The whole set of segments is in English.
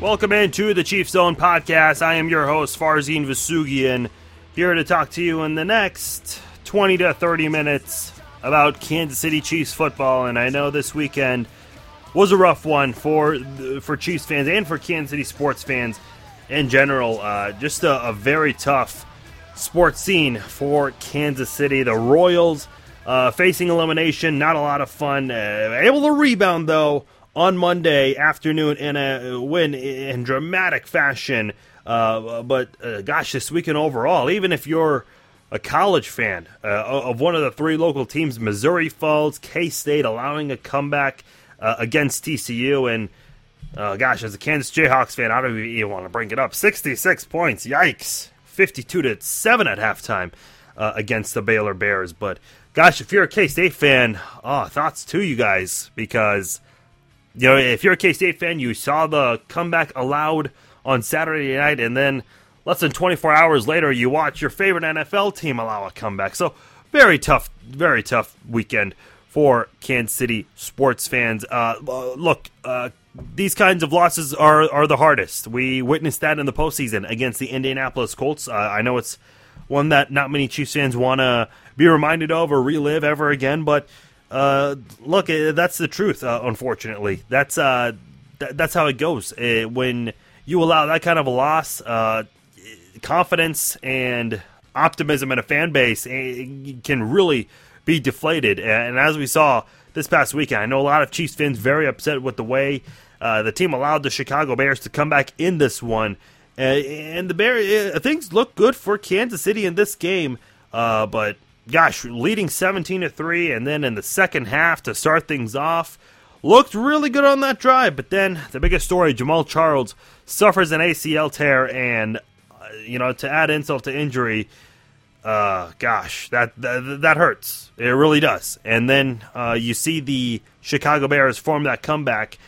Welcome into the Chief Zone podcast. I am your host, Farzin Vousoughian, here to talk to you in the next 20 to 30 minutes about Kansas City Chiefs football. And I know this weekend was a rough one for for Chiefs fans and for Kansas City sports fans in general. Uh, just a, a, very tough sports scene for Kansas City. The Royals uh, facing elimination, not a lot of fun. Uh, able to rebound though on Monday afternoon in a win in dramatic fashion. Uh, but uh, gosh, this weekend overall, even if you're a college fan uh, of one of the three local teams, Missouri Falls, K State, allowing a comeback uh, against TCU. And uh, gosh, as a Kansas Jayhawks fan, I don't even want to bring it up. 66 points, yikes. 52 to 7 at halftime uh, against the Baylor Bears. But gosh, if you're a K State fan, oh, thoughts to you guys because you know, if you're a K State fan, you saw the comeback allowed on Saturday night, and then less than 24 hours later, you watch your favorite NFL team allow a comeback. So, very tough, very tough weekend for Kansas City sports fans. Uh, look, uh, these kinds of losses are, are the hardest. We witnessed that in the postseason against the Indianapolis Colts. Uh, I know it's one that not many Chiefs fans want to be reminded of or relive ever again, but uh, look, uh, that's the truth. Uh, unfortunately, that's uh, th- that's how it goes. Uh, when you allow that kind of a loss, uh, confidence and optimism in a fan base can really be deflated. And as we saw this past weekend, I know a lot of Chiefs fans very upset with the way the team allowed the Chicago Bears to come back in this one. and the Bears, things look good for Kansas City in this game, but gosh, leading 17 to 3, and then in the second half to start things off, looked really good on that drive. But then the biggest story Jamaal Charles suffers an ACL tear, and, uh, you know, to add insult to injury, uh, gosh, that, that, that hurts. It really does. And then uh, you see the Chicago Bears form that comeback,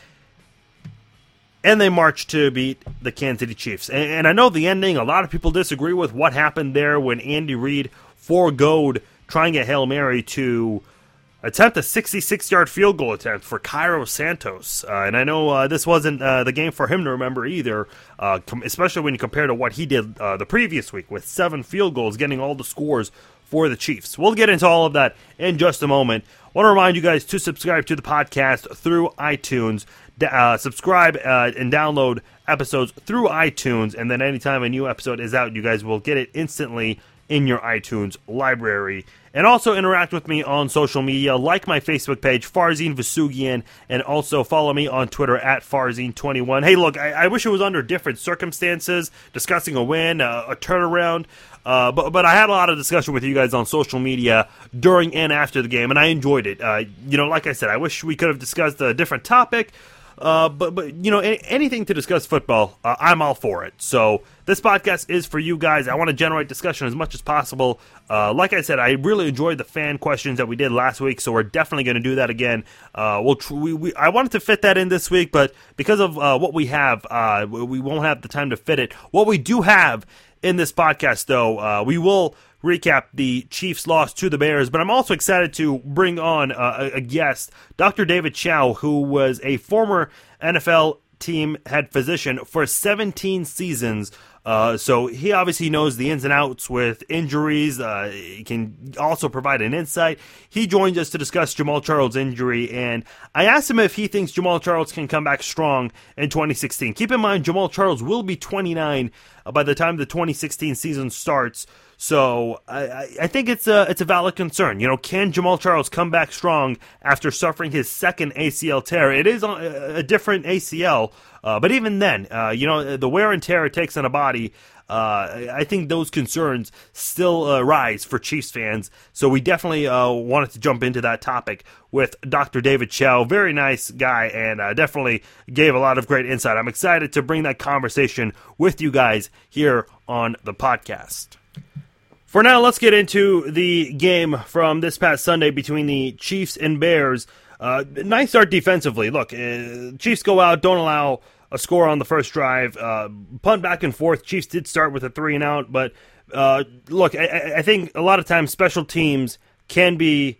and they march to beat the Kansas City Chiefs. And, and I know the ending. A lot of people disagree with what happened there when Andy Reid foregoed trying a Hail Mary to attempt a 66 yard field goal attempt for Cairo Santos. Uh, and I know uh, this wasn't uh, the game for him to remember either, uh, com- especially when you compare to what he did uh, the previous week with seven field goals, getting all the scores for the Chiefs. We'll get into all of that in just a moment. Want to remind you guys to subscribe to the podcast through iTunes. Uh, subscribe and download episodes through iTunes, and then anytime a new episode is out, you guys will get it instantly in your iTunes library. And also interact with me on social media, like my Facebook page, Farzin Vousoughian, and also follow me on Twitter at Farzine21. Hey, look, I, I wish it was under different circumstances, discussing a win, uh, a turnaround. Uh, but but I had a lot of discussion with you guys on social media during and after the game, and I enjoyed it. Uh, you know, like I said, I wish we could have discussed a different topic. Uh, but but you know any, anything to discuss football, uh, I'm all for it. So this podcast is for you guys. I want to generate discussion as much as possible. Uh, like I said, I really enjoyed the fan questions that we did last week, so we're definitely going to do that again. Uh, we'll tr- we, we, I wanted to fit that in this week, but because of uh, what we have, uh, we won't have the time to fit it. What we do have in this podcast, though, we will recap the Chiefs' loss to the Bears, but I'm also excited to bring on uh, a guest, Dr. David Chao, who was a former NFL team head physician for 17 seasons. Uh, so he obviously knows the ins and outs with injuries. Uh, he can also provide an insight. He joins us to discuss Jamaal Charles' injury, and I asked him if he thinks Jamaal Charles can come back strong in 2016. Keep in mind, Jamaal Charles will be 29 uh, by the time the 2016 season starts. So I, I think it's a it's a valid concern. You know, can Jamaal Charles come back strong after suffering his second ACL tear? It is a, different ACL, uh, but even then, uh, you know, the wear and tear it takes on a body. Uh, I think those concerns still uh, rise for Chiefs fans. So we definitely uh, wanted to jump into that topic with Dr. David Chao. Very nice guy and uh, definitely gave a lot of great insight. I'm excited to bring that conversation with you guys here on the podcast. For now, let's get into the game from this past Sunday between the Chiefs and Bears. Uh, nice start defensively. Look, uh, Chiefs go out, don't allow a score on the first drive. Uh, punt back and forth. Chiefs did start with a three and out, but uh, look, I, I, think a lot of times special teams can be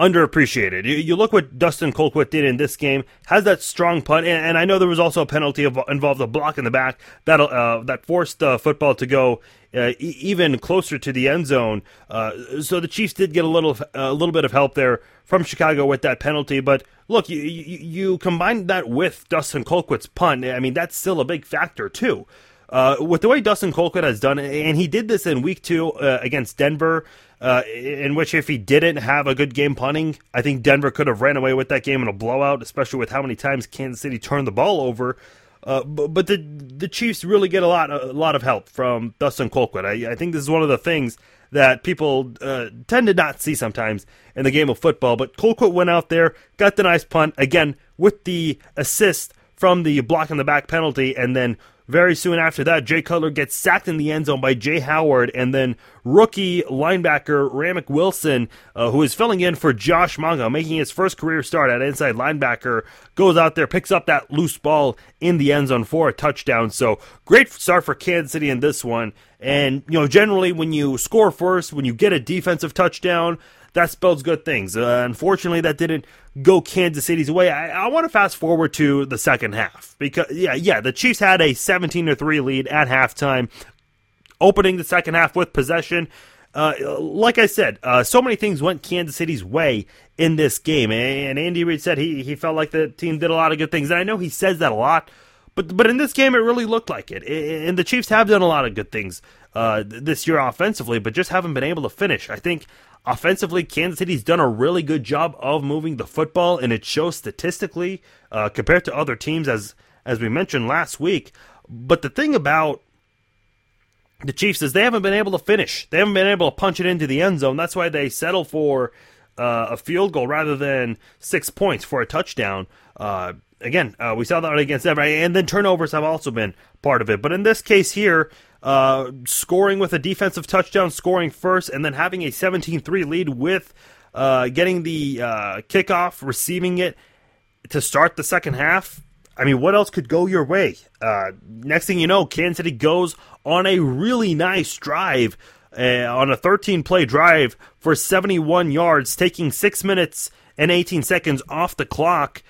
underappreciated. You, you, look what Dustin Colquitt did in this game. Has that strong punt, and, and I know there was also a penalty of, involved a block in the back that uh, that forced the football to go uh, e- even closer to the end zone. Uh, so the Chiefs did get a little a little bit of help there from Chicago with that penalty. But look, you you, you combine that with Dustin Colquitt's punt. I mean, that's still a big factor too. Uh, with the way Dustin Colquitt has done and he did this in week two uh, against Denver, uh, in which if he didn't have a good game punting, I think Denver could have ran away with that game in a blowout, especially with how many times Kansas City turned the ball over. Uh, but, but, the the Chiefs really get a lot a lot of help from Dustin Colquitt. I, I think this is one of the things that people uh, tend to not see sometimes in the game of football. But Colquitt went out there, got the nice punt again with the assist from the block in the back penalty, and then very soon after that, Jay Cutler gets sacked in the end zone by Jaye Howard, and then rookie linebacker Ramik Wilson, uh, who is filling in for Josh Mauga, making his first career start at inside linebacker, goes out there, picks up that loose ball in the end zone for a touchdown. So great start for Kansas City in this one. And, you know, generally when you score first, when you get a defensive touchdown, that spells good things. Uh, unfortunately, that didn't go Kansas City's way. I, I want to fast forward to the second half because yeah, yeah, the Chiefs had a 17 to three lead at halftime, opening the second half with possession. Uh, like I said, uh, so many things went Kansas City's way in this game, and Andy Reid said he he felt like the team did a lot of good things, and I know he says that a lot. But, but in this game, it really looked like it. And the Chiefs have done a lot of good things uh, this year offensively, but just haven't been able to finish. I think Offensively, Kansas City's done a really good job of moving the football, and it shows statistically uh, compared to other teams, as as we mentioned last week. But the thing about the Chiefs is they haven't been able to finish. They haven't been able to punch it into the end zone. That's why they settle for uh, a field goal rather than six points for a touchdown. Uh, again, uh, we saw that against Denver, and then turnovers have also been part of it. But in this case here, uh, scoring with a defensive touchdown, scoring first, and then having a 17 3 lead with uh, getting the uh, kickoff, receiving it to start the second half. I mean, what else could go your way? Uh, next thing you know, Kansas City goes on a really nice drive, uh, on a 13 play drive for 71 yards, taking 6 minutes and 18 seconds off the clock.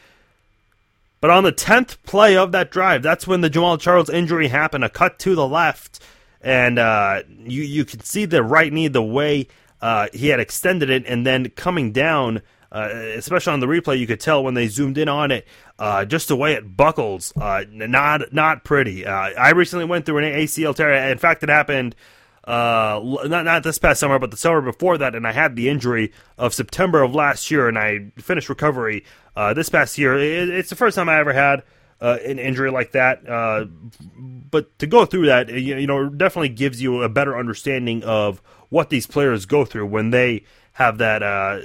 But on the 10th play of that drive, that's when the Jamaal Charles injury happened, a cut to the left. And uh, you, you could see the right knee, the way uh, he had extended it, and then coming down, uh, especially on the replay, you could tell when they zoomed in on it, uh, just the way it buckles. Uh, not not pretty. Uh, I recently went through an ACL tear. In fact, it happened uh, not not this past summer, but the summer before that, and I had the injury of September of last year, and I finished recovery uh, this past year. It, it's the first time I ever had uh, an injury like that, uh, but to go through that, you, you know, definitely gives you a better understanding of what these players go through when they have that uh,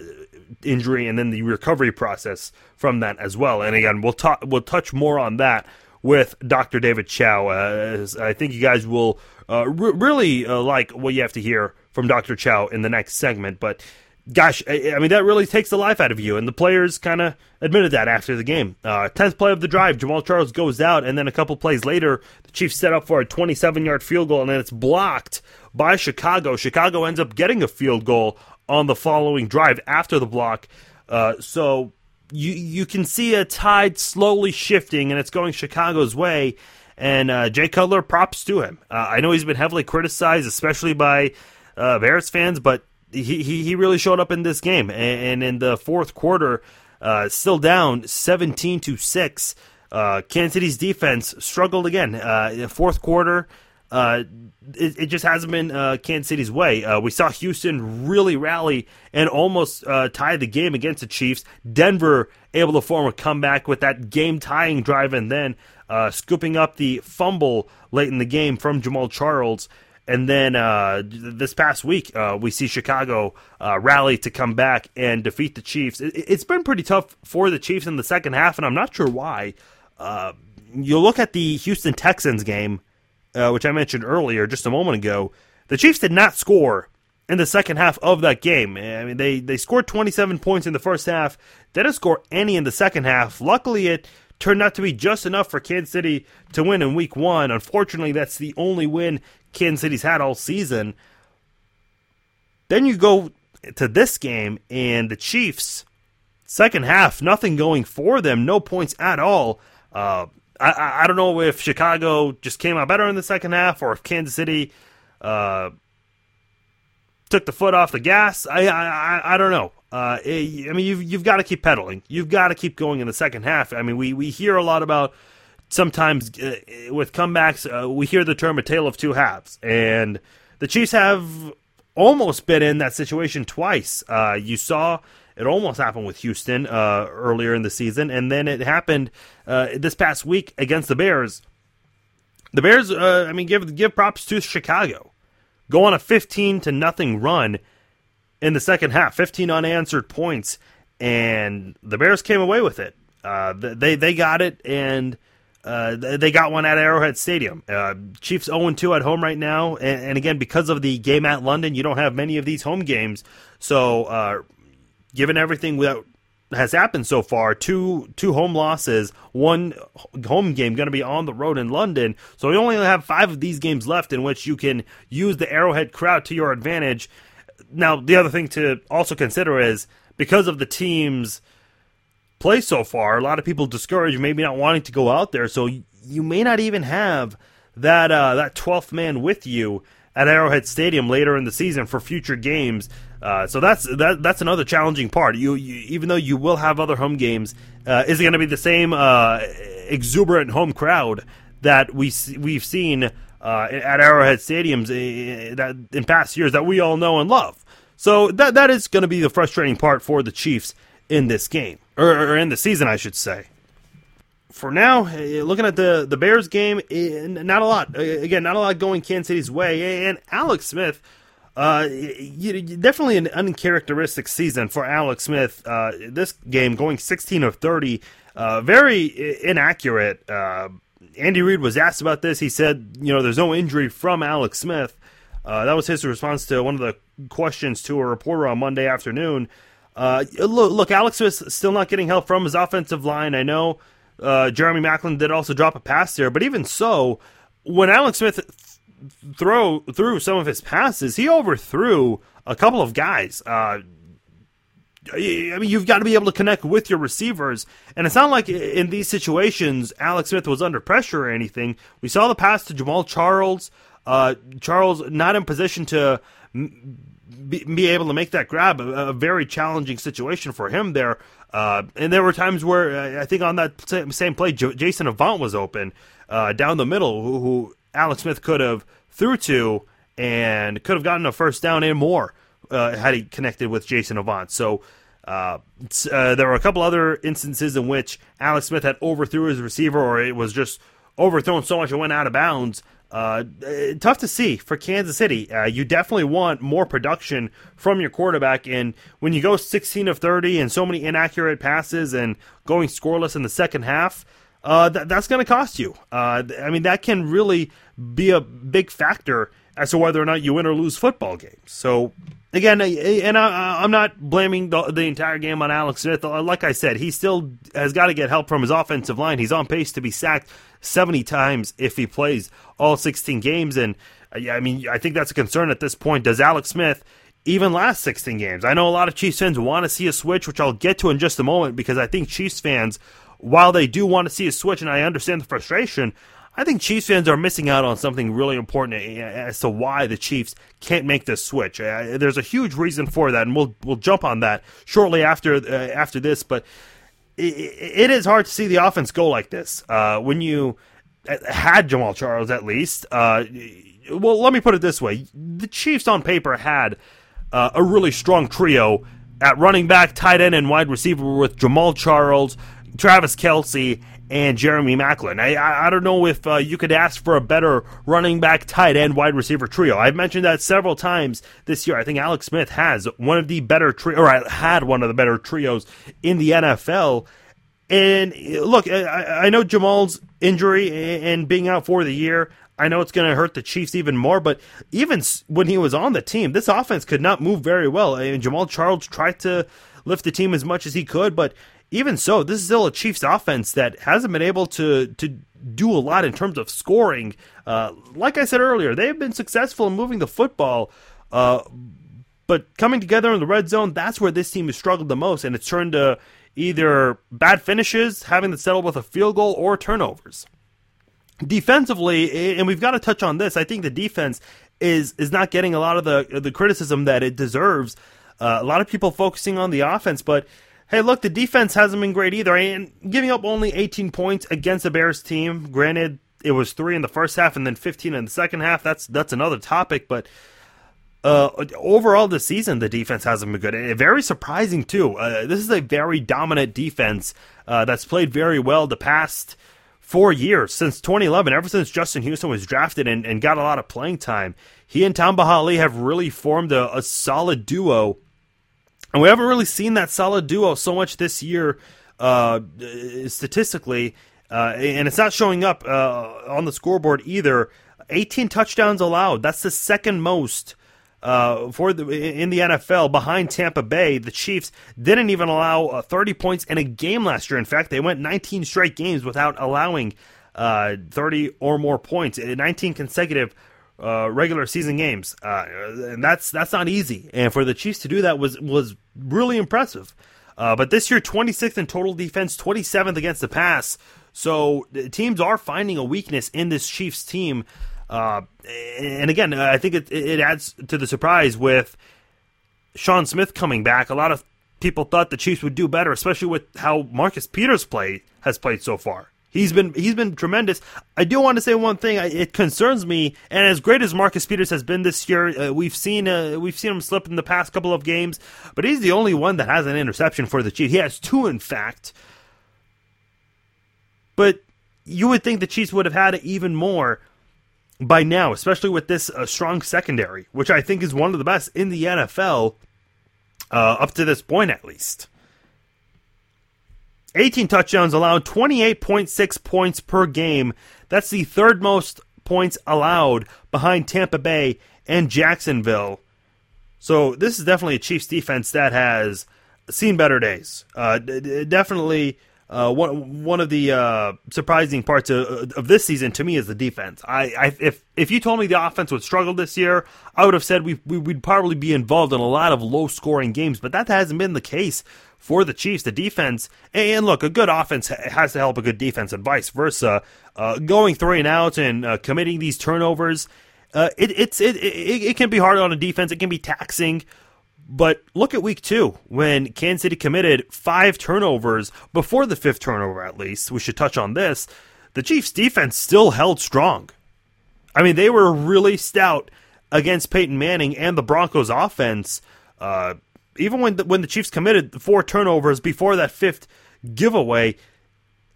injury, and then the recovery process from that as well. And again, we'll talk, we'll touch more on that with Dr. David Chao. Uh, I think you guys will uh, really uh, like what you have to hear from Dr. Chao in the next segment. But gosh, I, I mean, that really takes the life out of you. And the players kind of admitted that after the game. Uh, 10th play of the drive, Jamaal Charles goes out, and then a couple plays later, the Chiefs set up for a 27 yard field goal, and then it's blocked by Chicago. Chicago ends up getting a field goal on the following drive after the block. Uh, so you you can see a tide slowly shifting, and it's going Chicago's way. And uh, Jay Cutler, props to him. Uh, I know he's been heavily criticized, especially by uh, Bears fans, but he, he, he really showed up in this game. And, and in the fourth quarter, uh, still down 17 to 6. Uh, Kansas City's defense struggled again. Uh, fourth quarter, uh, it, it, just hasn't been uh, Kansas City's way. Uh, we saw Houston really rally and almost uh, tie the game against the Chiefs. Denver able to form a comeback with that game tying drive and then uh, scooping up the fumble late in the game from Jamaal Charles. And then this past week, we see Chicago rally to come back and defeat the Chiefs. It, has been pretty tough for the Chiefs in the second half, and I'm not sure why. You look at the Houston Texans game, uh, which I mentioned earlier just a moment ago. The Chiefs did not score in the second half of that game. I mean, they, they scored 27 points in the first half, didn't score any in the second half. Luckily, it turned out to be just enough for Kansas City to win in week one. Unfortunately, that's the only win Kansas City's had all season. Then you go to this game, and the Chiefs, second half, nothing going for them, no points at all. Uh, I, I don't know if Chicago just came out better in the second half, or if Kansas City uh, took the foot off the gas. I I, I don't know. Uh, I mean, you've you've got to keep pedaling. You've got to keep going in the second half. I mean, we we hear a lot about sometimes uh, with comebacks. Uh, we hear the term "a tale of two halves," and the Chiefs have almost been in that situation twice. Uh, you saw it almost happened with Houston uh, earlier in the season, and then it happened uh, this past week against the Bears. The Bears, uh, I mean, give give props to Chicago go on a 15 to nothing run in the second half, 15 unanswered points, and the Bears came away with it. Uh, they they got it, and uh, they got one at Arrowhead Stadium. Uh, Chiefs 0 2 at home right now, and, and, again because of the game at London, you don't have many of these home games. So, given everything that has happened so far. Two two home losses, one home game going to be on the road in London. So you only have five of these games left in which you can use the Arrowhead crowd to your advantage. Now, the other thing to also consider is because of the team's play so far, a lot of people discouraged, maybe not wanting to go out there. So you may not even have that uh, that twelfth man with you at Arrowhead Stadium later in the season for future games. Uh, so that's that, that's another challenging part. You, you, even though you will have other home games, uh, is it going to be the same uh, exuberant home crowd that we we've seen uh, at Arrowhead stadiums uh, that in past years that we all know and love? So that that is going to be the frustrating part for the Chiefs in this game or, or in the season, I should say for now, looking at the the Bears game, not a lot. Again, not a lot going Kansas City's way. And Alex Smith, uh, definitely an uncharacteristic season for Alex Smith. Uh, this game going 16 of 30, uh, very inaccurate. Uh, Andy Reid was asked about this. He said, you know, there's no injury from Alex Smith. Uh, that was his response to one of the questions to a reporter on Monday afternoon. Uh, look, look, Alex Smith still not getting help from his offensive line. I know Jeremy Maclin did also drop a pass there, but even so, when Alex Smith throw through some of his passes, he overthrew a couple of guys. Uh, I mean, you've got to be able to connect with your receivers, and it's not like in these situations Alex Smith was under pressure or anything. We saw the pass to Jamaal Charles. Uh, Charles not in position to be, be, able to make that grab. A, a, very challenging situation for him there. Uh, and there were times where uh, I think on that same, play, J- Jason Avant was open uh, down the middle, who, who Alex Smith could have threw to and could have gotten a first down and more uh, had he connected with Jason Avant. So uh, uh, there were a couple other instances in which Alex Smith had overthrew his receiver or it was just overthrown so much it went out of bounds. Uh, tough to see for Kansas City. Uh, you definitely want more production from your quarterback, and when you go 16 of 30 and so many inaccurate passes and going scoreless in the second half, uh, th- that's going to cost you. Uh, I mean, that can really be a big factor as to whether or not you win or lose football games. So, again, and I, am not blaming the, the, entire game on Alex Smith. Uh, like I said, he still has got to get help from his offensive line. He's on pace to be sacked 70 times if he plays all 16 games. And, uh, I mean, I think that's a concern at this point. Does Alex Smith even last 16 games? I know a lot of Chiefs fans want to see a switch, which I'll get to in just a moment because I think Chiefs fans while they do want to see a switch, and I understand the frustration, I think Chiefs fans are missing out on something really important as to why the Chiefs can't make this switch. Uh, there's a huge reason for that, and we'll we'll jump on that shortly after uh, after this. But it, it is hard to see the offense go like this uh, when you had Jamaal Charles at least. Uh, well, let me put it this way: the Chiefs on paper had uh, a really strong trio at running back, tight end, and wide receiver with Jamaal Charles. Travis Kelce and Jeremy Maclin. I, I, don't know if uh, you could ask for a better running back, tight end, wide receiver trio. I've mentioned that several times this year. I think Alex Smith has one of the better trio, or had one of the better trios in the NFL. And look, I, I know Jamaal's injury and being out for the year. I know it's going to hurt the Chiefs even more, but even when he was on the team, this offense could not move very well. I mean, Jamaal Charles tried to lift the team as much as he could, but even so, this is still a Chiefs offense that hasn't been able to to do a lot in terms of scoring. Uh, like I said earlier, they've been successful in moving the football, uh, but but coming together in the red zone, that's where this team has struggled the most, and it's turned to either bad finishes, having to settle with a field goal, or turnovers. Defensively, and we've got to touch on this, I think the defense is is not getting a lot of the the criticism that it deserves. Uh, a lot of people focusing on the offense, but hey, look, the defense hasn't been great either. And giving up only 18 points against the Bears team, granted, it was three in the first half and then 15 in the second half. That's that's another topic, but uh, overall this season the defense hasn't been good. And very surprising too. Uh, this is a very dominant defense uh, that's played very well the past four years since 2011. Ever since Justin Houston was drafted and, and got a lot of playing time, he and Tamba Hali have really formed a, a solid duo. And we haven't really seen that solid duo so much this year, uh, statistically uh, and it's not showing up uh, on the scoreboard either. 18 touchdowns allowed. That's the second most uh, for the in the NFL behind Tampa Bay. The Chiefs didn't even allow uh, 30 points in a game last year. In fact, they went 19 straight games without allowing uh, 30 or more points. 19 consecutive uh, regular season games, uh, and that's that's not easy. And for the Chiefs to do that was was really impressive. Uh, but this year, 26th in total defense, 27th against the pass. So teams are finding a weakness in this Chiefs team. Uh, and again, I think it, it adds to the surprise with Sean Smith coming back. A lot of people thought the Chiefs would do better, especially with how Marcus Peters play has played so far. He's been he's been tremendous. I do want to say one thing. It concerns me, and as great as Marcus Peters has been this year, uh, we've seen uh, we've seen him slip in the past couple of games. But he's the only one that has an interception for the Chiefs. He has two, in fact. But you would think the Chiefs would have had it even more by now, especially with this uh, strong secondary, which I think is one of the best in the NFL uh, up to this point, at least. 18 touchdowns allowed, 28.6 points per game. That's the third most points allowed behind Tampa Bay and Jacksonville. So this is definitely a Chiefs defense that has seen better days. Uh, definitely uh, one one of the uh, surprising parts of, of this season to me is the defense. I, I, if if you told me the offense would struggle this year, I would have said we, we would probably be involved in a lot of low scoring games. But that hasn't been the case for the Chiefs. The defense and look, a good offense has to help a good defense, and vice versa. Uh, going three and out and uh, committing these turnovers, uh, it, it's it, it it can be hard on a defense. It can be taxing. But look at week two when Kansas City committed five turnovers before the fifth turnover, at least. We should touch on this. The Chiefs' defense still held strong. I mean, they were really stout against Peyton Manning and the Broncos' offense. Uh, even when the, when the Chiefs committed the four turnovers before that fifth giveaway,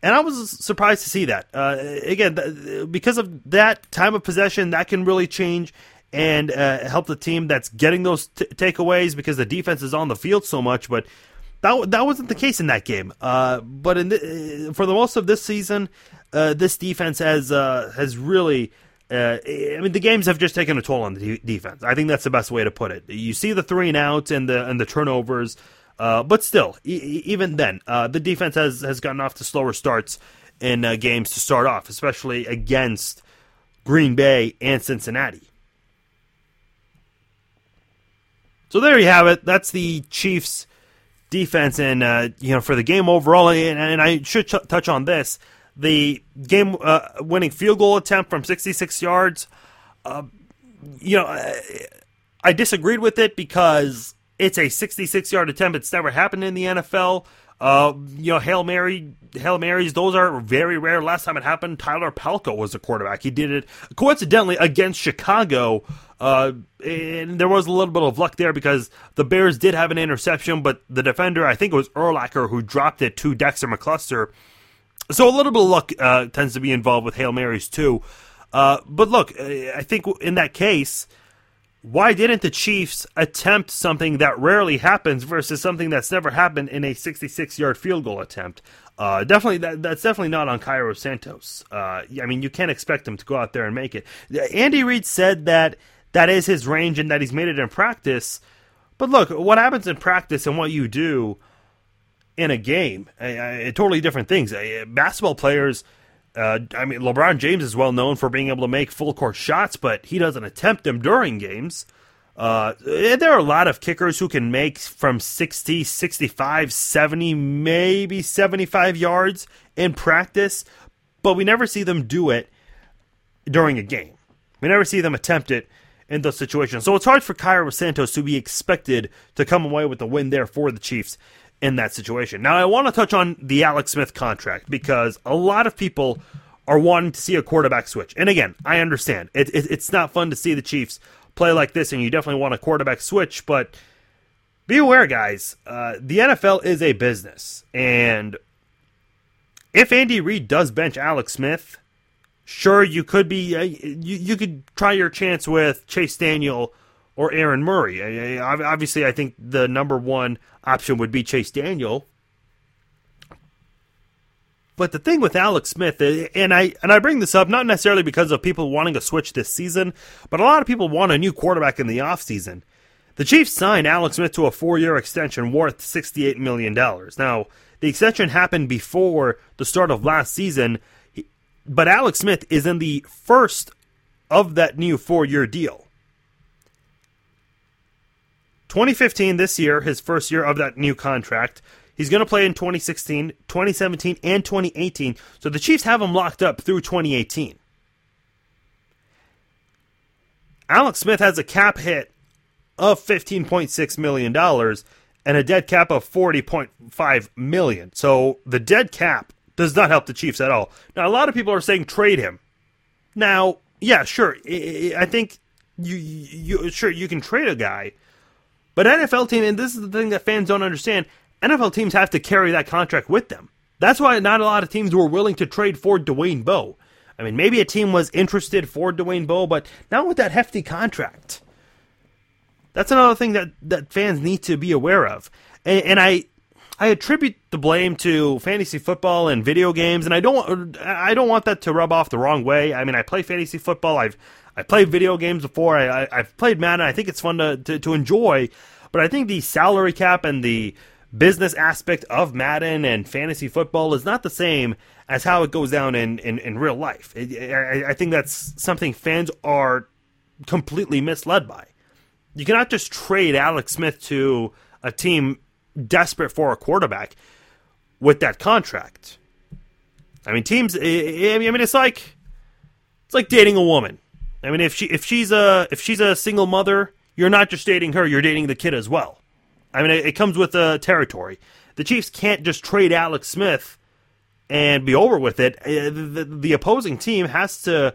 and I was surprised to see that. Uh, again, because of that time of possession, that can really change and uh, help the team that's getting those t- takeaways because the defense is on the field so much. But that that wasn't the case in that game. Uh, but uh, for the most of this season, uh, this defense has uh, has really. Uh, I mean, the games have just taken a toll on the de- defense. I think that's the best way to put it. You see the three and outs and the and the turnovers, but still, e- even then, the defense has has gotten off to slower starts in games to start off, especially against Green Bay and Cincinnati. So there you have it. That's the Chiefs' defense, and uh, you know for the game overall. And, and I should ch- touch on this: the game-winning uh, field goal attempt from 66 yards. Uh, you know, I, I disagreed with it because it's a 66-yard attempt. It's never happened in the NFL. Uh, you know, Hail Mary, Hail Marys, those are very rare. Last time it happened, Tyler Palko was the quarterback. He did it coincidentally against Chicago. Uh, and there was a little bit of luck there because the Bears did have an interception, but the defender, I think it was Urlacher, who dropped it to Dexter McCluster. So a little bit of luck uh, tends to be involved with Hail Marys too. Uh, but look, I think in that case, why didn't the Chiefs attempt something that rarely happens versus something that's never happened in a 66 yard field goal attempt? Uh, definitely, that, that's definitely not on Cairo Santos. Uh, I mean, you can't expect him to go out there and make it. Andy Reid said that that is his range and that he's made it in practice. But look, what happens in practice and what you do in a game, totally different things. basketball players uh, I mean, LeBron James is well known for being able to make full court shots, but he doesn't attempt them during games. Uh, there are a lot of kickers who can make from 60, 65, 70, maybe 75 yards in practice, but we never see them do it during a game. We never see them attempt it in those situations. So it's hard for Cairo Santos to be expected to come away with the win there for the Chiefs in that situation. Now, I want to touch on the Alex Smith contract because a lot of people are wanting to see a quarterback switch. And again, I understand. It, it, it's not fun to see the Chiefs play like this, and you definitely want a quarterback switch, but be aware, guys. Uh, the NFL is a business, and if Andy Reid does bench Alex Smith, sure you could be uh, you, you could try your chance with Chase Daniel or Aaron Murray. Obviously, I think the number one option would be Chase Daniel. But the thing with Alex Smith, uh, and I and I bring this up not necessarily because of people wanting to switch this season, but a lot of people want a new quarterback in the offseason. The Chiefs signed Alex Smith to a four-year extension worth $68 million. Now, the extension happened before the start of last season, but Alex Smith is in the first of that new four-year deal. 2015, this year, his first year of that new contract. He's going to play in 2016, 2017, and 2018. So the Chiefs have him locked up through 2018. Alex Smith has a cap hit of $15.6 million and a dead cap of $40.5 million. So the dead cap does not help the Chiefs at all. Now, a lot of people are saying trade him. Now, yeah, sure. I think you, you sure you can trade a guy, but NFL team, and this is the thing that fans don't understand, NFL teams have to carry that contract with them. That's why not a lot of teams were willing to trade for Dwayne Bowe. I mean, maybe a team was interested for Dwayne Bowe, but not with that hefty contract. That's another thing that, that fans need to be aware of. And, and I I attribute the blame to fantasy football and video games, and I don't I don't want that to rub off the wrong way. I mean, I play fantasy football. I've I played video games before. I, I have played Madden. I think it's fun to, to to enjoy, but I think the salary cap and the business aspect of Madden and fantasy football is not the same as how it goes down in, in, in real life. It, I, I think that's something fans are completely misled by. You cannot just trade Alex Smith to a team desperate for a quarterback with that contract. I mean, teams. I mean, it's like it's like dating a woman. I mean, if she if she's a if she's a single mother, you're not just dating her; you're dating the kid as well. I mean, it, it comes with the territory. The Chiefs can't just trade Alex Smith and be over with it. Uh, the, the, opposing team has to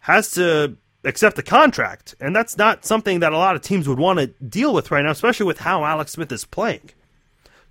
has to accept the contract, and that's not something that a lot of teams would want to deal with right now, especially with how Alex Smith is playing.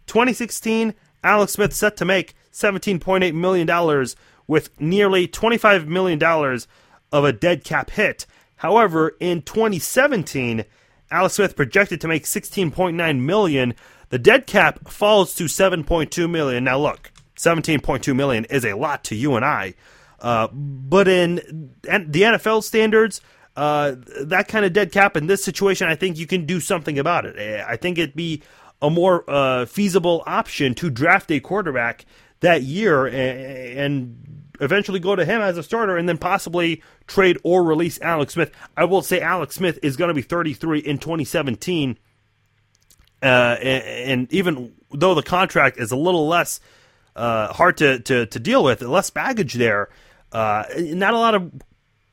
2016, Alex Smith set to make 17.8 million dollars with nearly 25 million dollars of a dead cap hit. However, in 2017, Alex Smith projected to make 16.9 million. The dead cap falls to 7.2 million. Now look, 17.2 million is a lot to you and I. Uh, but in the NFL standards, uh, that kind of dead cap in this situation, I think you can do something about it. I think it'd be a more uh, feasible option to draft a quarterback that year and, and eventually go to him as a starter and then possibly trade or release Alex Smith. I will say Alex Smith is going to be 33 in 2017. Uh, and, and, even though the contract is a little less uh, hard to, to, to, deal with, less baggage there, uh, not a lot of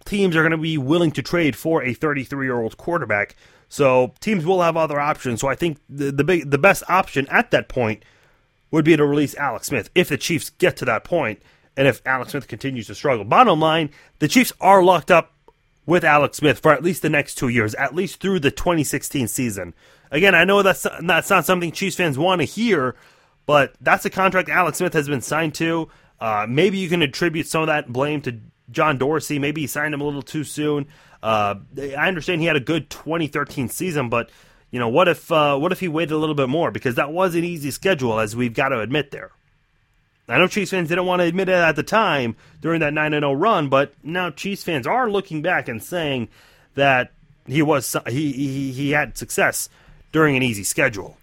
teams are going to be willing to trade for a 33 year old quarterback. So teams will have other options. So I think the the, big, the best option at that point would be to release Alex Smith if the Chiefs get to that point and if Alex Smith continues to struggle. Bottom line, the Chiefs are locked up with Alex Smith for at least the next two years, at least through the 2016 season. Again, I know that's that's not something Chiefs fans want to hear, but that's a contract Alex Smith has been signed to. Uh, maybe you can attribute some of that blame to John Dorsey. Maybe he signed him a little too soon. Uh, I understand he had a good 2013 season, but you know what if uh, what if he waited a little bit more because that was an easy schedule, as we've got to admit there. I know Chiefs fans didn't want to admit it at the time during that 9 0 run, but now Chiefs fans are looking back and saying that he was he he, he had success during an easy schedule.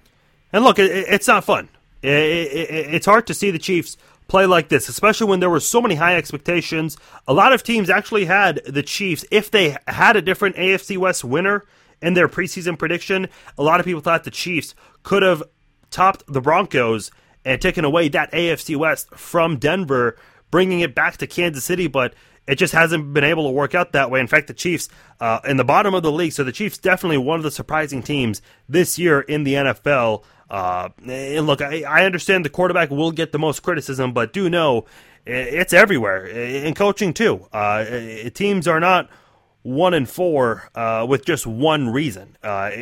And look, it, it's not fun. It, it, it's hard to see the Chiefs play like this, especially when there were so many high expectations. A lot of teams actually had the Chiefs, if they had a different AFC West winner in their preseason prediction, a lot of people thought the Chiefs could have topped the Broncos and taking away that AFC West from Denver, bringing it back to Kansas City, but it just hasn't been able to work out that way. In fact, the Chiefs uh, in the bottom of the league, so the Chiefs definitely one of the surprising teams this year in the NFL. Uh, and look, I, I, understand the quarterback will get the most criticism, but do know it's everywhere in coaching too. Uh, teams are not one and four uh, with just one reason. Uh, it,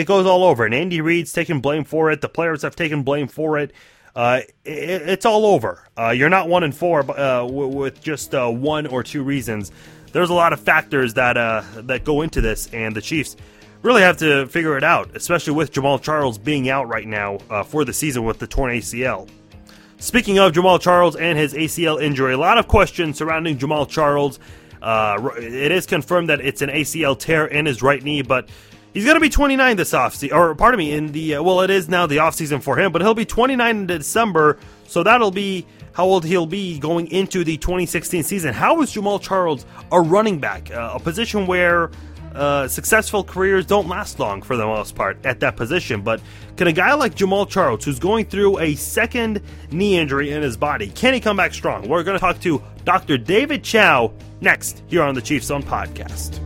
it, goes all over, and Andy Reid's taking blame for it. The players have taken blame for it. Uh, it it's all over. Uh, you're not one and four uh, w- with just uh, one or two reasons. There's a lot of factors that that go into this, and the Chiefs really have to figure it out, especially with Jamaal Charles being out right now for the season with the torn ACL. Speaking of Jamaal Charles and his ACL injury, a lot of questions surrounding Jamaal Charles uh, it is confirmed that it's an ACL tear in his right knee, but he's going to be 29 this offseason. Or, pardon me, in the, uh, well, it is now the offseason for him, but he'll be 29 in December, so that'll be how old he'll be going into the 2016 season. How is Jamaal Charles a running back? Uh, a position where uh, successful careers don't last long for the most part at that position. But can a guy like Jamaal Charles, who's going through a second knee injury in his body, can he come back strong? We're going to talk to Dr. David Chao next here on the Chiefs Zone podcast.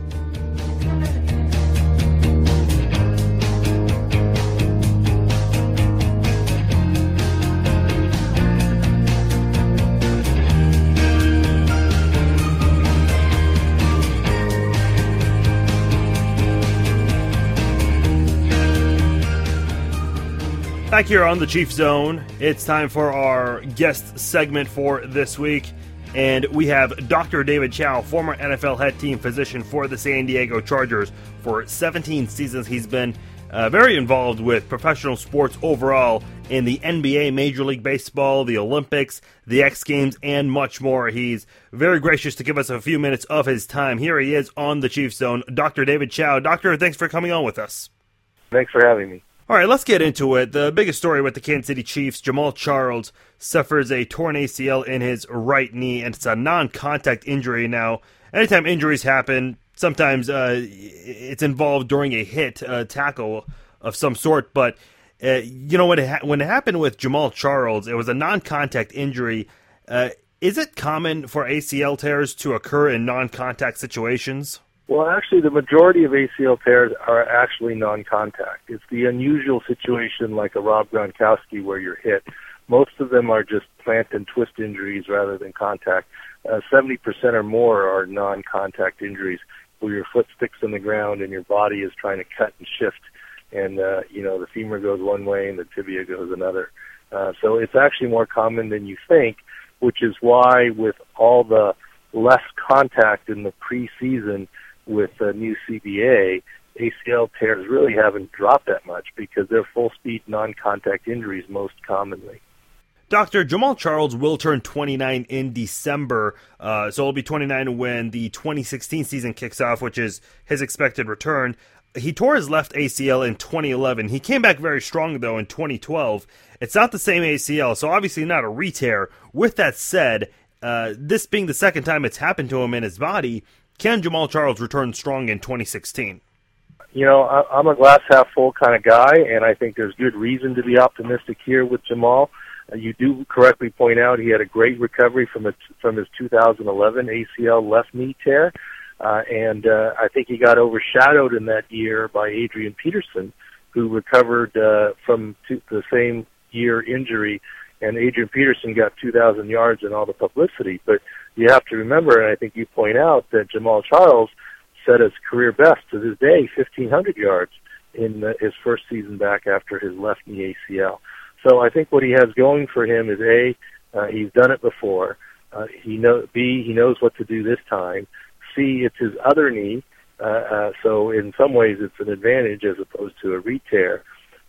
Back here on the Chief Zone, it's time for our guest segment for this week. And we have Dr. David Chao, former NFL head team physician for the San Diego Chargers. For 17 seasons, he's been uh, very involved with professional sports overall in the NBA, Major League Baseball, the Olympics, the X Games, and much more. He's very gracious to give us a few minutes of his time. Here he is on the Chief Zone, Dr. David Chao. Doctor, thanks for coming on with us. Thanks for having me. All right, let's get into it. The biggest story with the Kansas City Chiefs Jamaal Charles suffers a torn ACL in his right knee, and it's a non contact injury. Now, anytime injuries happen, sometimes uh, it's involved during a hit, a tackle of some sort, but. Uh, you know when it ha- when it happened with Jamaal Charles, it was a non-contact injury. Uh, is it common for ACL tears to occur in non-contact situations? Well, actually, the majority of ACL tears are actually non-contact. It's the unusual situation like a Rob Gronkowski where you're hit. Most of them are just plant and twist injuries rather than contact. Uh, 70% or more are non-contact injuries where your foot sticks in the ground and your body is trying to cut and shift and uh, you know the femur goes one way and the tibia goes another. Uh, so it's actually more common than you think, which is why with all the less contact in the preseason, with the new CBA, ACL tears really haven't dropped that much because they're full speed non contact injuries most commonly. Dr. Jamaal Charles will turn 29 in December, uh, so he'll be 29 when the 2016 season kicks off, which is his expected return. He tore his left ACL in 2011. He came back very strong, though, in 2012. It's not the same ACL, so obviously not a re-tear. With that said, uh, this being the second time it's happened to him in his body, can Jamaal Charles return strong in 2016? You know, I'm a glass half full kind of guy, and I think there's good reason to be optimistic here with Jamaal. Uh, you do correctly point out he had a great recovery from a, from his 2011 ACL left knee tear, uh, and uh, I think he got overshadowed in that year by Adrian Peterson, who recovered uh, from t- the same year injury, and Adrian Peterson got 2,000 yards and all the publicity, but you have to remember, and I think you point out that Jamaal Charles set his career best to this day, 1,500 yards in the, his first season back after his left knee ACL. So I think what he has going for him is a uh, he's done it before. Uh, he know B he knows what to do this time. C it's his other knee, uh, uh, so in some ways it's an advantage as opposed to a re-tear,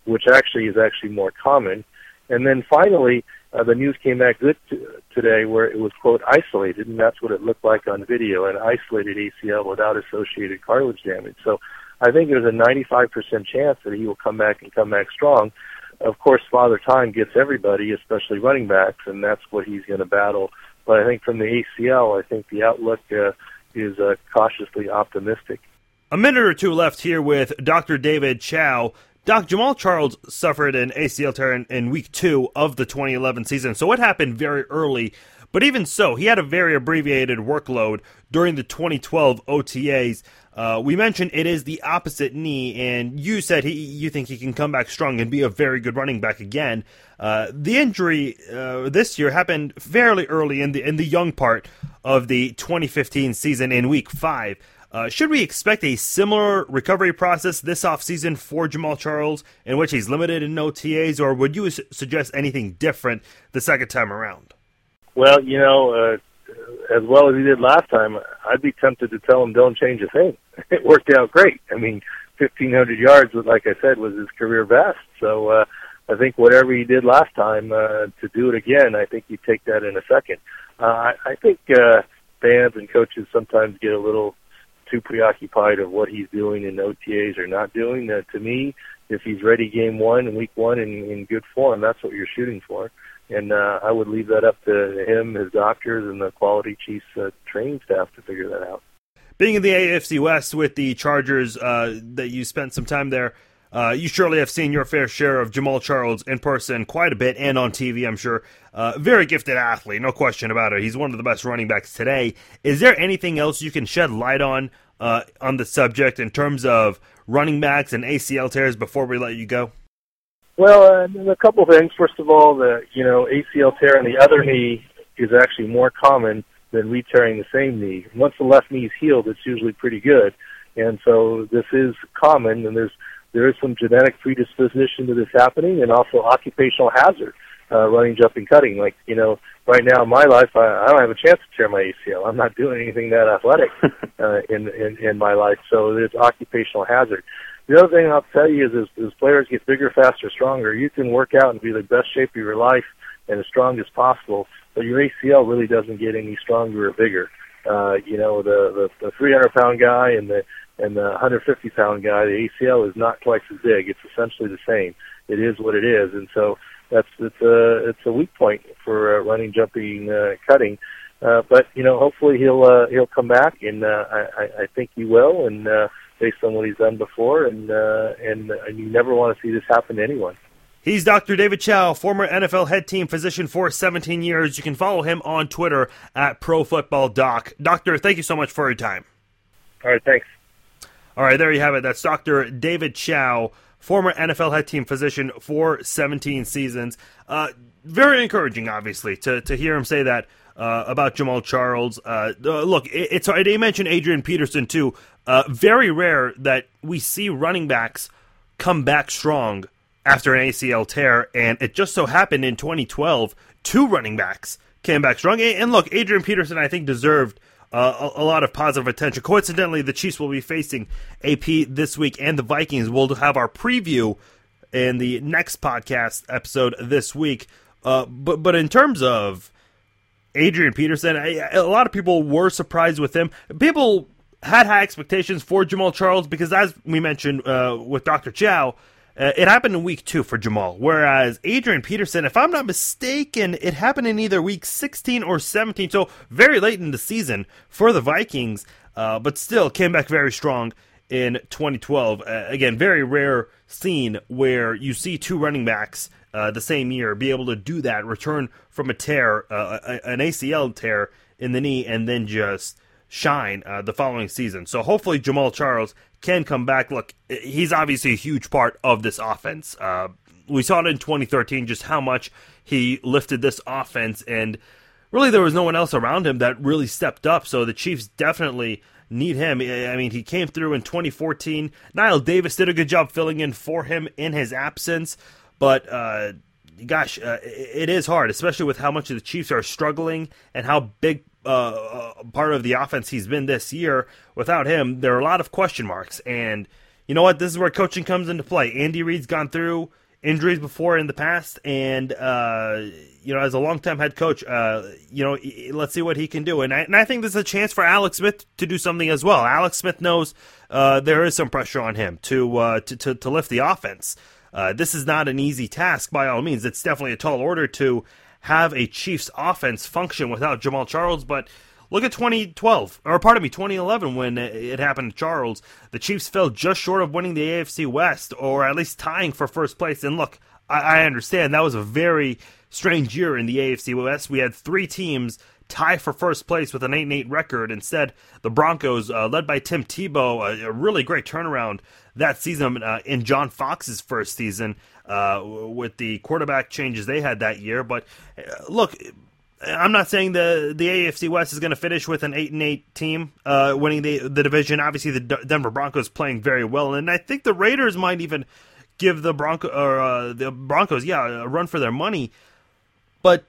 which actually is actually more common. And then finally, uh, the news came back good t- today where it was quote isolated, and that's what it looked like on video, an isolated ACL without associated cartilage damage. So I think there's a 95% chance that he will come back and come back strong. Of course, Father Time gets everybody, especially running backs, and that's what he's going to battle. But I think from the ACL, I think the outlook uh, is uh, cautiously optimistic. A minute or two left here with Dr. David Chao. Doc Jamaal Charles suffered an ACL tear in, in, week two of the 2011 season, so it happened very early. But even so, he had a very abbreviated workload during the 2012 OTAs. Uh, we mentioned it is the opposite knee, and you said he, you think he can come back strong and be a very good running back again. Uh, the injury uh, this year happened fairly early in the in the young part of the 2015 season in Week Five. Uh, should we expect a similar recovery process this offseason for Jamaal Charles, in which he's limited in OTAs, or would you su- suggest anything different the second time around? Well, you know, uh, as well as he did last time, I'd be tempted to tell him don't change a thing. It worked out great. I mean, 1,500 yards, like I said, was his career best. So uh, I think whatever he did last time, uh, to do it again, I think he'd take that in a second. Uh, I, I think uh, fans and coaches sometimes get a little too preoccupied of what he's doing in OTAs or not doing. Uh, to me, if he's ready game one and week one in good form, that's what you're shooting for. And uh, I would leave that up to him, his doctors, and the quality Chiefs uh, training staff to figure that out. Being in the AFC West with the Chargers, uh, that you spent some time there, uh, you surely have seen your fair share of Jamaal Charles in person quite a bit and on TV, I'm sure. Uh, very gifted athlete, no question about it. He's one of the best running backs today. Is there anything else you can shed light on uh, on the subject in terms of running backs and ACL tears before we let you go? Well, uh, a couple things. First of all, the you know ACL tear in the other knee is actually more common than re-tearing the same knee. Once the left knee is healed, it's usually pretty good, and so this is common. And there's there is some genetic predisposition to this happening, and also occupational hazard, uh, running, jumping, cutting. Like you know, right now in my life, I, I don't have a chance to tear my ACL. I'm not doing anything that athletic uh, in, in in my life, so there's occupational hazard. The other thing I'll tell you is, as, as players get bigger, faster, stronger, you can work out and be the best shape of your life and as strong as possible, but your ACL really doesn't get any stronger or bigger. Uh, you know, the, the, the 300 pound guy and the, and the 150 pound guy, the ACL is not twice as big. It's essentially the same. It is what it is. And so that's, it's a, it's a weak point for uh, running, jumping, uh, cutting. Uh, but you know, hopefully he'll, uh, he'll come back and, uh, I, I think he will. And, uh, based on what he's done before, and uh, and and you never want to see this happen to anyone. He's Dr. David Chao, former NFL head team physician for 17 years. You can follow him on Twitter at ProFootballDoc. Doctor, thank you so much for your time. All right, thanks. All right, there you have it. That's Dr. David Chao, former NFL head team physician for 17 seasons. Uh, very encouraging, obviously, to, to hear him say that uh, about Jamaal Charles. Uh, look, it, it's they mentioned Adrian Peterson too. Uh, very rare that we see running backs come back strong after an ACL tear, and it just so happened in 2012, two running backs came back strong. And look, Adrian Peterson, I think, deserved uh, a, lot of positive attention. Coincidentally, the Chiefs will be facing AP this week, and the Vikings. We'll have our preview in the next podcast episode this week. Uh, but but in terms of Adrian Peterson, a lot of people were surprised with him. People had high expectations for Jamaal Charles because, as we mentioned uh, with Dr. Chao, uh, it happened in week two for Jamaal, Whereas Adrian Peterson, if I'm not mistaken, it happened in either week 16 or 17, so very late in the season for the Vikings, uh, but still came back very strong in 2012. Uh, again, very rare scene where you see two running backs uh, the same year be able to do that, return from a tear, uh, an ACL tear in the knee, and then just shine the following season. So hopefully Jamaal Charles can come back. Look, he's obviously a huge part of this offense. Uh, we saw it in 2013 just how much he lifted this offense, and really there was no one else around him that really stepped up. So the Chiefs definitely need him. I mean, he came through in 2014. Knile Davis did a good job filling in for him in his absence, but. Uh, gosh, uh, it is hard, especially with how much the Chiefs are struggling and how big uh, uh, part of the offense he's been this year. Without him, there are a lot of question marks. And you know what? This is where coaching comes into play. Andy Reid's gone through injuries before in the past, and uh, you know, as a longtime head coach, uh, you know, let's see what he can do. And I, and I think this is a chance for Alex Smith to do something as well. Alex Smith knows uh, there is some pressure on him to uh, to, to, to lift the offense. This is not an easy task by all means. It's definitely a tall order to have a Chiefs offense function without Jamaal Charles. But Look at 2012, or pardon me, 2011 when it happened to Charles. The Chiefs fell just short of winning the AFC West, or at least tying for first place. And look, I, I understand that was a very strange year in the AFC West. We had three teams tie for first place with an 8 8 record. Instead, the Broncos, uh, led by Tim Tebow, a, a, really great turnaround that season uh, in John Fox's first season uh, with the quarterback changes they had that year. But uh, look, I'm not saying the the AFC West is going to finish with an eight and eight team uh, winning the the division. Obviously, the Denver Broncos playing very well, and I think the Raiders might even give the Bronco or uh, the Broncos, yeah, a run for their money. But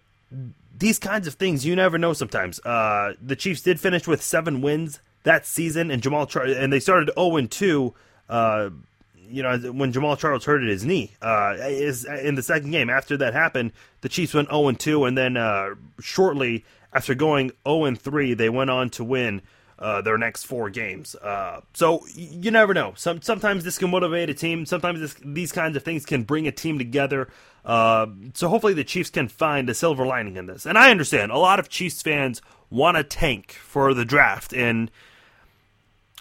these kinds of things, you never know. Sometimes uh, the Chiefs did finish with seven wins that season, and Jamaal Char- and they started zero oh and two. Uh, you know, when Jamaal Charles hurted his knee, uh, is in the second game. After that happened, the Chiefs went 0 2, and then uh, shortly after going 0 3, they went on to win uh, their next four games. Uh, so you never know. Some sometimes this can motivate a team. Sometimes this, these kinds of things can bring a team together. Uh, so hopefully the Chiefs can find a silver lining in this. And I understand a lot of Chiefs fans want a tank for the draft and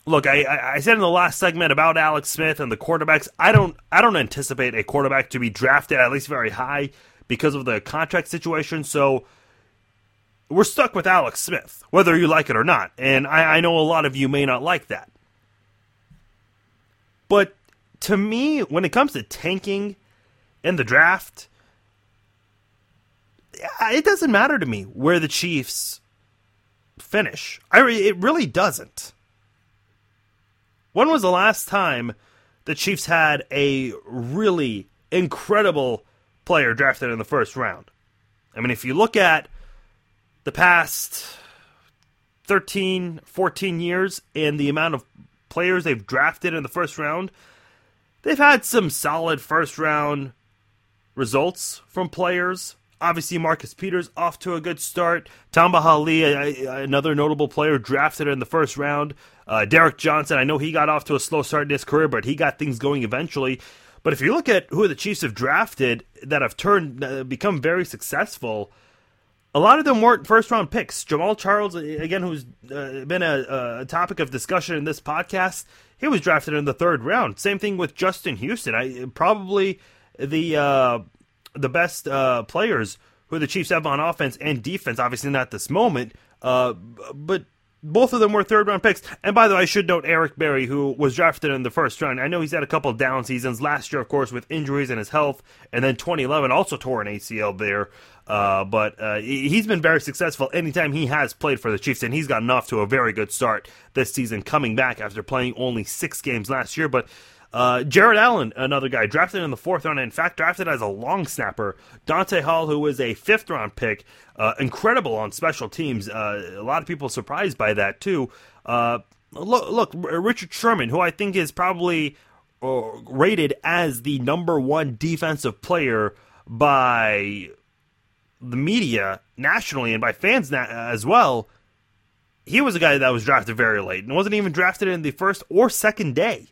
look, I, I said in the last segment about Alex Smith and the quarterbacks. I don't I don't anticipate a quarterback to be drafted at least very high because of the contract situation. So we're stuck with Alex Smith, whether you like it or not. And I, I know a lot of you may not like that. But to me, when it comes to tanking in the draft, it doesn't matter to me where the Chiefs finish. I it really doesn't. When was the last time the Chiefs had a really incredible player drafted in the first round? I mean, if you look at the past 13, 14 years and the amount of players they've drafted in the first round, they've had some solid first round results from players. Obviously, Marcus Peters off to a good start. Tamba Hali, another notable player drafted in the first round. Uh, Derrick Johnson, I know he got off to a slow start in his career, but he got things going eventually. But if you look at who the Chiefs have drafted that have turned, uh, become very successful, a lot of them weren't first round picks. Jamaal Charles, again, who's uh, been a, a, topic of discussion in this podcast, he was drafted in the third round. Same thing with Justin Houston. I probably the uh, the best uh, players who the Chiefs have on offense and defense. Obviously, not this moment, uh, but both of them were third round picks. And by the way, I should note Eric Berry, who was drafted in the first round. I know he's had a couple down seasons last year, of course, with injuries and his health, and then 2011 also tore an ACL there. Uh, but uh, he's been very successful anytime he has played for the Chiefs, and he's gotten off to a very good start this season, coming back after playing only six games last year. But uh, Jared Allen, another guy drafted in the fourth round, in fact, drafted as a long snapper. Dante Hall, who was a fifth round pick, uh, incredible on special teams. Uh, a lot of people surprised by that too. Uh, look, look, Richard Sherman, who I think is probably uh, rated as the number one defensive player by the media nationally and by fans as well. He was a guy that was drafted very late and wasn't even drafted in the first or second day.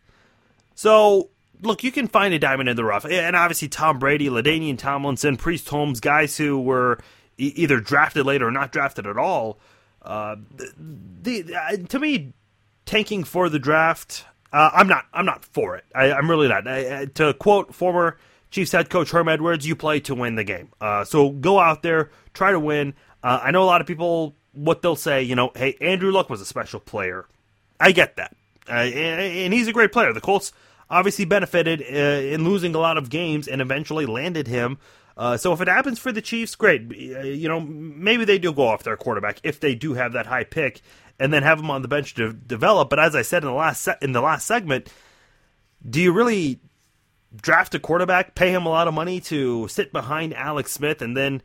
So, look, you can find a diamond in the rough. And obviously, Tom Brady, LaDainian Tomlinson, Priest Holmes, guys who were e- either drafted later or not drafted at all. Uh, the, the uh, to me, tanking for the draft, uh, I'm not. I'm not for it. I, am really not. I, to quote former Chiefs head coach Herm Edwards, "You play to win the game." Uh, so go out there, try to win. Uh, I know a lot of people what they'll say. You know, hey, Andrew Luck was a special player. I get that, uh, and, and he's a great player. The Colts obviously benefited uh, in losing a lot of games and eventually landed him. Uh, so if it happens for the Chiefs, great. Uh, you know, maybe they do go off their quarterback if they do have that high pick, and then have him on the bench to develop. But as I said in the last se- in the last segment, do you really draft a quarterback, pay him a lot of money to sit behind Alex Smith, and then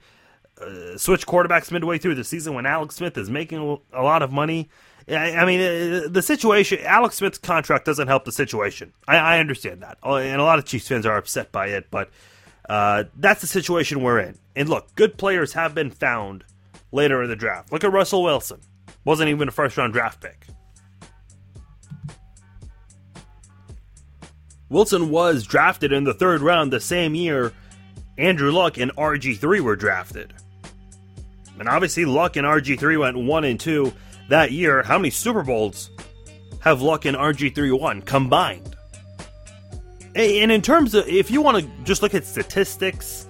uh, switch quarterbacks midway through the season when Alex Smith is making a lot of money? I mean, uh, the situation, Alex Smith's contract doesn't help the situation. I, I understand that. Uh, and a lot of Chiefs fans are upset by it, but uh, that's the situation we're in. And look, good players have been found later in the draft. Look at Russell Wilson. Wasn't even a first round draft pick. Wilson was drafted in the third round the same year Andrew Luck and RG3 were drafted. And obviously, Luck and RG3 went 1 and 2 that year. How many Super Bowls have Luck and RG3 won combined? And in terms of, if you want to just look at statistics,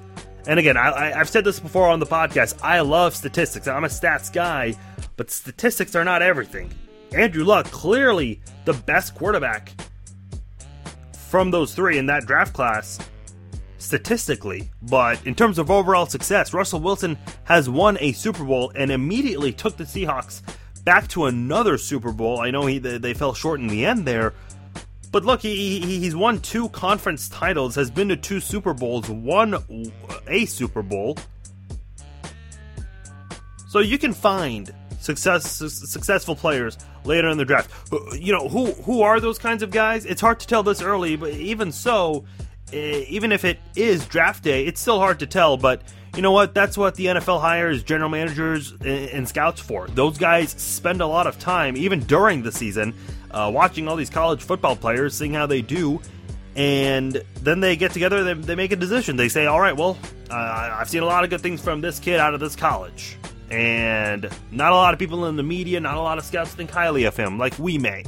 and again, I, have said this before on the podcast, I love statistics. I'm a stats guy, but statistics are not everything. Andrew Luck, clearly the best quarterback from those three in that draft class statistically, but in terms of overall success, Russell Wilson has won a Super Bowl and immediately took the Seahawks back to another Super Bowl. I know he they fell short in the end there, but look, he, he he's won two conference titles, has been to two Super Bowls, won a Super Bowl. So you can find success successful players later in the draft. You know who who are those kinds of guys? It's hard to tell this early, but even so, Eh, even if it is draft day, it's still hard to tell. But you know what? That's what the NFL hires general managers and scouts for. Those guys spend a lot of time, even during the season, uh, watching all these college football players, seeing how they do. And then they get together, they, they make a decision. They say, all right, well, uh, I've seen a lot of good things from this kid out of this college. And not a lot of people in the media, not a lot of scouts think highly of him, like we may.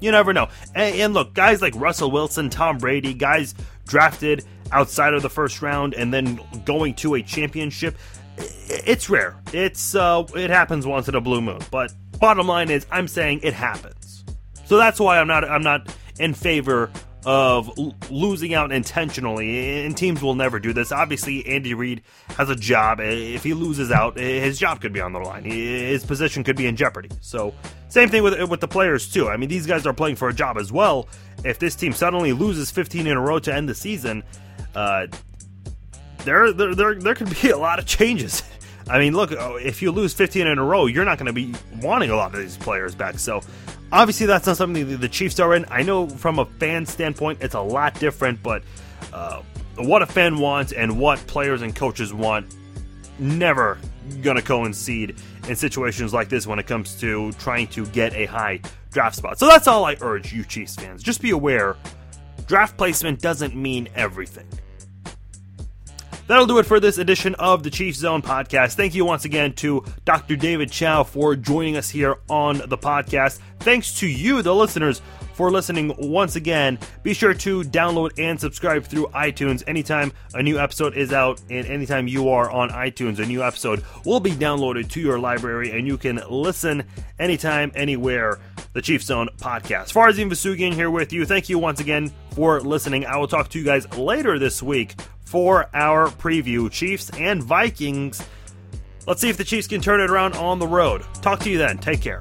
You never know. And, and, look, guys like Russell Wilson, Tom Brady, guys drafted outside of the first round and then going to a championship, it's rare. It's uh, it happens once in a blue moon. But bottom line is, I'm saying it happens. So that's why I'm not I'm not in favor of l- losing out intentionally, and teams will never do this. Obviously, Andy Reid has a job. If he loses out, his job could be on the line. His position could be in jeopardy. So, same thing with with the players too. I mean, these guys are playing for a job as well. If this team suddenly loses 15 in a row to end the season, uh, there, there there there could be a lot of changes. I mean, look, if you lose 15 in a row, you're not going to be wanting a lot of these players back. So, Obviously, that's not something the Chiefs are in. I know from a fan standpoint, it's a lot different, but uh, what a fan wants and what players and coaches want never going to coincide in situations like this when it comes to trying to get a high draft spot. So that's all I urge you Chiefs fans. Just be aware draft placement doesn't mean everything. That'll do it for this edition of the Chiefs Zone podcast. Thank you once again to Dr. David Chao for joining us here on the podcast. Thanks to you, the listeners, for listening once again. Be sure to download and subscribe through iTunes anytime a new episode is out, and anytime you are on iTunes, a new episode will be downloaded to your library, and you can listen anytime, anywhere. The Chiefs Zone podcast. Farzin Vousoughian here with you. Thank you once again for listening. I will talk to you guys later this week for our preview Chiefs and Vikings. Let's see if the Chiefs can turn it around on the road. Talk to you then. Take care.